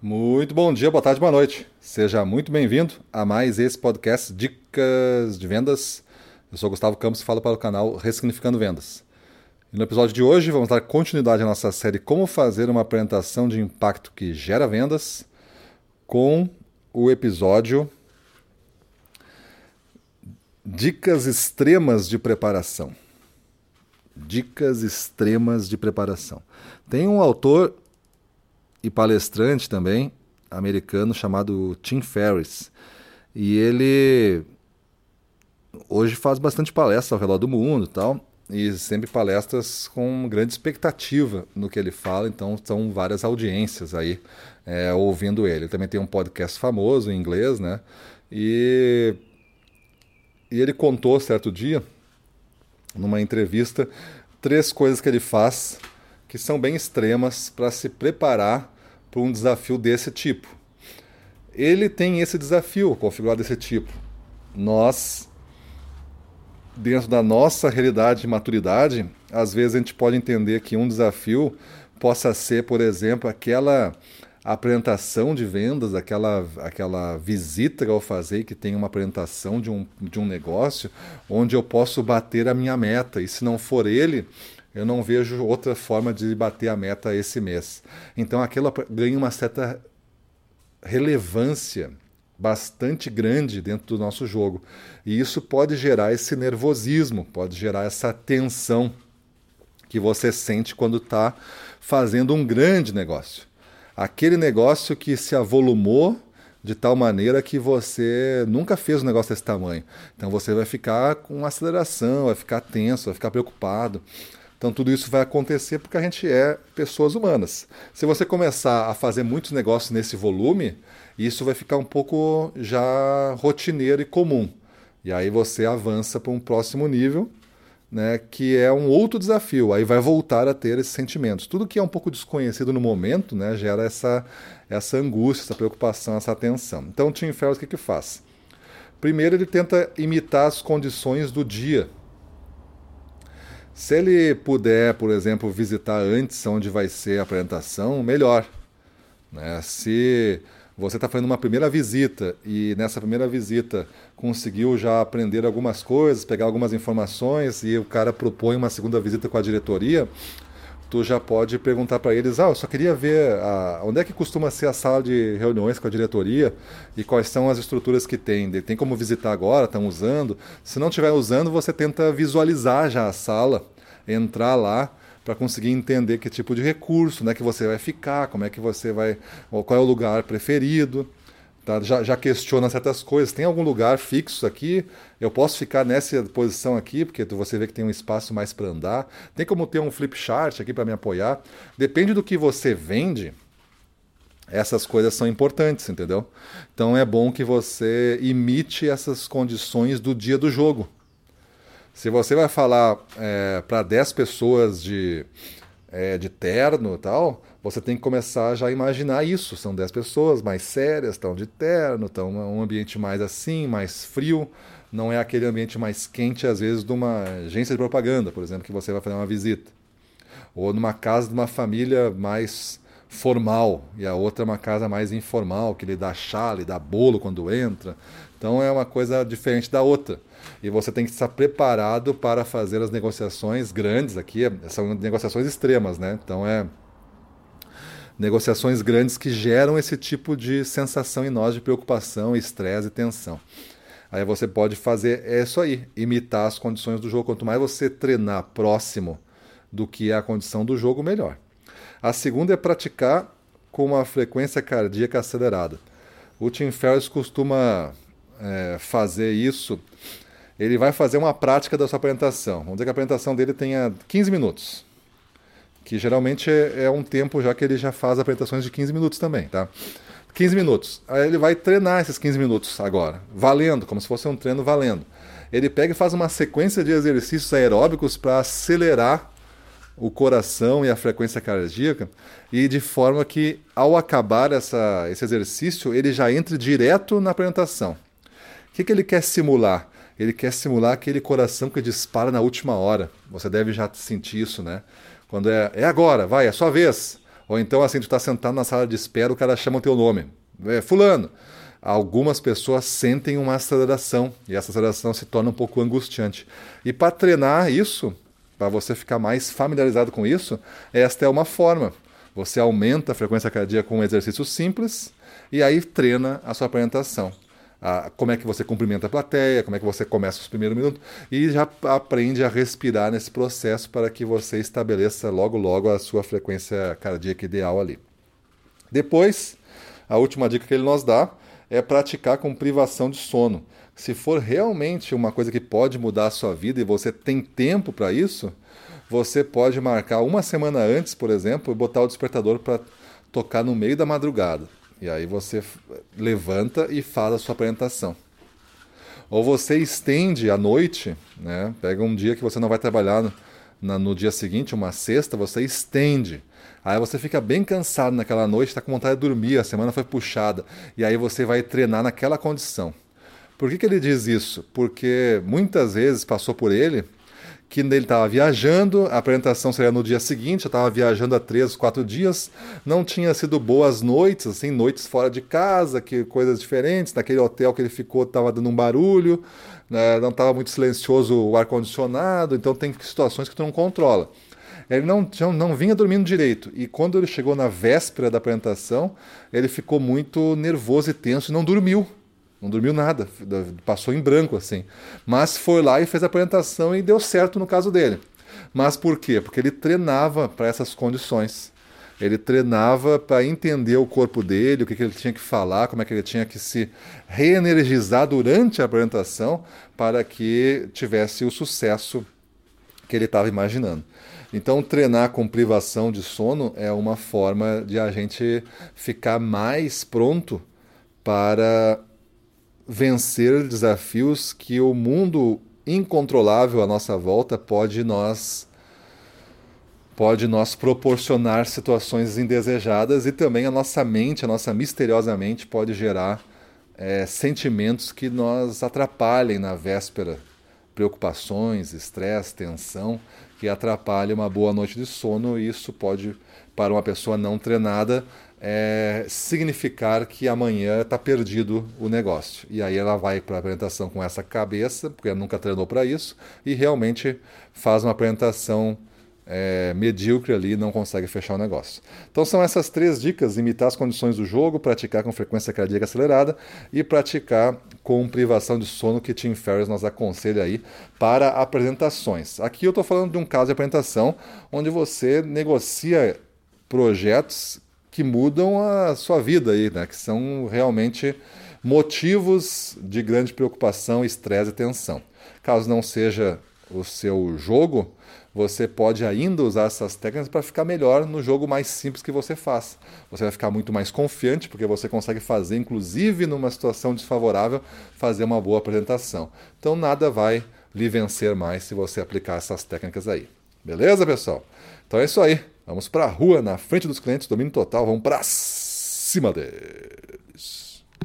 Muito bom dia, boa tarde, boa noite. Seja muito bem-vindo a mais esse podcast Dicas de Vendas. Eu sou Gustavo Campos e falo para o canal Ressignificando Vendas. E no episódio de hoje vamos dar continuidade à nossa série Como fazer uma apresentação de impacto que gera vendas com o episódio Dicas extremas de preparação. Dicas extremas de preparação. Tem um autor e palestrante também, americano, chamado Tim Ferriss. E ele hoje faz bastante palestras ao redor do mundo tal. E sempre palestras com grande expectativa no que ele fala, então são várias audiências aí é, ouvindo ele. Ele também tem um podcast famoso em inglês, né? E, e ele contou certo dia, numa entrevista, três coisas que ele faz que são bem extremas para se preparar para um desafio desse tipo. Ele tem esse desafio configurado desse tipo. Nós, dentro da nossa realidade e maturidade, às vezes a gente pode entender que um desafio possa ser, por exemplo, aquela apresentação de vendas, aquela, aquela visita que eu fazer que tem uma apresentação de um, de um negócio, onde eu posso bater a minha meta. E se não for ele, eu não vejo outra forma de bater a meta esse mês. Então aquilo ganha uma certa relevância bastante grande dentro do nosso jogo. E isso pode gerar esse nervosismo, pode gerar essa tensão que você sente quando está fazendo um grande negócio. Aquele negócio que se avolumou de tal maneira que você nunca fez um negócio desse tamanho. Então você vai ficar com aceleração, vai ficar tenso, vai ficar preocupado. Então tudo isso vai acontecer porque a gente é pessoas humanas. Se você começar a fazer muitos negócios nesse volume, isso vai ficar um pouco já rotineiro e comum. E aí você avança para um próximo nível, né, que é um outro desafio. Aí vai voltar a ter esses sentimentos. Tudo que é um pouco desconhecido no momento, né, gera essa essa angústia, essa preocupação, essa tensão. Então o Tim Ferriss o que que faz? Primeiro ele tenta imitar as condições do dia se ele puder, por exemplo, visitar antes onde vai ser a apresentação, melhor. Né? Se você está fazendo uma primeira visita e nessa primeira visita conseguiu já aprender algumas coisas, pegar algumas informações e o cara propõe uma segunda visita com a diretoria, tu já pode perguntar para eles, ah, eu só queria ver a, onde é que costuma ser a sala de reuniões com a diretoria e quais são as estruturas que tem. Tem como visitar agora, estão usando. Se não estiver usando, você tenta visualizar já a sala, entrar lá para conseguir entender que tipo de recurso, né, que você vai ficar, como é que você vai, qual é o lugar preferido. Tá? Já, já, questiona certas coisas. Tem algum lugar fixo aqui? Eu posso ficar nessa posição aqui, porque você vê que tem um espaço mais para andar. Tem como ter um flip chart aqui para me apoiar. Depende do que você vende. Essas coisas são importantes, entendeu? Então é bom que você imite essas condições do dia do jogo. Se você vai falar é, para 10 pessoas de, é, de terno e tal, você tem que começar já a imaginar isso. São 10 pessoas mais sérias, estão de terno, estão um ambiente mais assim, mais frio. Não é aquele ambiente mais quente, às vezes, de uma agência de propaganda, por exemplo, que você vai fazer uma visita. Ou numa casa de uma família mais formal e a outra é uma casa mais informal, que lhe dá chá, lhe dá bolo quando entra. Então é uma coisa diferente da outra. E você tem que estar preparado para fazer as negociações grandes aqui, são negociações extremas, né? Então é negociações grandes que geram esse tipo de sensação em nós de preocupação, estresse e tensão. Aí você pode fazer é isso aí, imitar as condições do jogo. Quanto mais você treinar próximo do que é a condição do jogo, melhor. A segunda é praticar com uma frequência cardíaca acelerada. O Tim Ferriss costuma é, fazer isso. Ele vai fazer uma prática da sua apresentação. Vamos dizer que a apresentação dele tenha 15 minutos que geralmente é, é, um tempo já que ele já faz apresentações de 15 minutos também, tá? 15 minutos. Aí ele vai treinar esses 15 minutos agora, valendo, como se fosse um treino valendo. Ele pega e faz uma sequência de exercícios aeróbicos para acelerar o coração e a frequência cardíaca, e de forma que, ao acabar essa, esse exercício, ele já entre direto na apresentação. O que, que ele quer simular? Ele quer simular aquele coração que dispara na última hora. Você deve já sentir isso, né? Quando é, é agora, vai, é sua vez. Ou então, assim, tu está sentado na sala de espera, o cara chama o teu nome. É, fulano. Algumas pessoas sentem uma aceleração e essa aceleração se torna um pouco angustiante. E para treinar isso, para você ficar mais familiarizado com isso, esta é uma forma. Você aumenta a frequência cardíaca com um exercício simples e aí treina a sua apresentação. Ah, como é que você cumprimenta a plateia, como é que você começa os primeiros minutos e já aprende a respirar nesse processo para que você estabeleça logo logo a sua frequência cardíaca ideal ali. Depois, a última dica que ele nos dá é praticar com privação de sono. Se for realmente uma coisa que pode mudar a sua vida e você tem tempo para isso, você pode marcar uma semana antes, por exemplo, e botar o despertador para tocar no meio da madrugada. E aí você levanta e faz a sua apresentação. Ou você estende à noite, né? pega um dia que você não vai trabalhar no, no dia seguinte, uma sexta, você estende. Aí você fica bem cansado naquela noite, está com vontade de dormir, a semana foi puxada. E aí você vai treinar naquela condição. Por que, que ele diz isso? Porque muitas vezes passou por ele que ele estava viajando, a apresentação seria no dia seguinte, eu estava viajando há três, quatro dias, não tinha sido boas noites, assim, noites fora de casa, que coisas diferentes, naquele hotel que ele ficou estava dando um barulho, né, não estava muito silencioso o ar-condicionado, então tem situações que tu não controla. Ele não, não vinha dormindo direito, e quando ele chegou na véspera da apresentação, ele ficou muito nervoso e tenso e não dormiu. Não dormiu nada, passou em branco assim. Mas foi lá e fez a apresentação e deu certo no caso dele. Mas por quê? Porque ele treinava para essas condições. Ele treinava para entender o corpo dele, o que, que, ele tinha que falar, como é que ele tinha que se reenergizar durante a apresentação para que tivesse o sucesso que ele estava imaginando. Então, treinar com privação de sono é uma forma de a gente ficar mais pronto para vencer desafios que o mundo incontrolável à nossa volta pode nós pode nos proporcionar situações indesejadas e também a nossa mente, a nossa misteriosamente mente pode gerar é, sentimentos que nos atrapalhem na véspera, preocupações, estresse, tensão, que atrapalhem uma boa noite de sono e isso pode, para uma pessoa não treinada, é, significar que amanhã está perdido o negócio. E aí ela vai para a apresentação com essa cabeça, porque ela nunca treinou para isso, e realmente faz uma apresentação é, medíocre ali e não consegue fechar o negócio. Então são essas três dicas: imitar as condições do jogo, praticar com frequência cardíaca acelerada e praticar com privação de sono que Tim Ferriss nos aconselha aí para apresentações. Aqui eu estou falando de um caso de apresentação onde você negocia projetos que mudam a sua vida aí, né? Que são realmente motivos de grande preocupação, estresse e tensão. Caso não seja o seu jogo, você pode ainda usar essas técnicas para ficar melhor no jogo mais simples que você faz. Você vai ficar muito mais confiante, porque você consegue fazer, inclusive numa situação desfavorável, fazer uma boa apresentação. Então nada vai lhe vencer mais se você aplicar essas técnicas aí. Beleza, pessoal? Então é isso aí. Vamos para a rua, na frente dos clientes, domínio total, vamos para cima deles.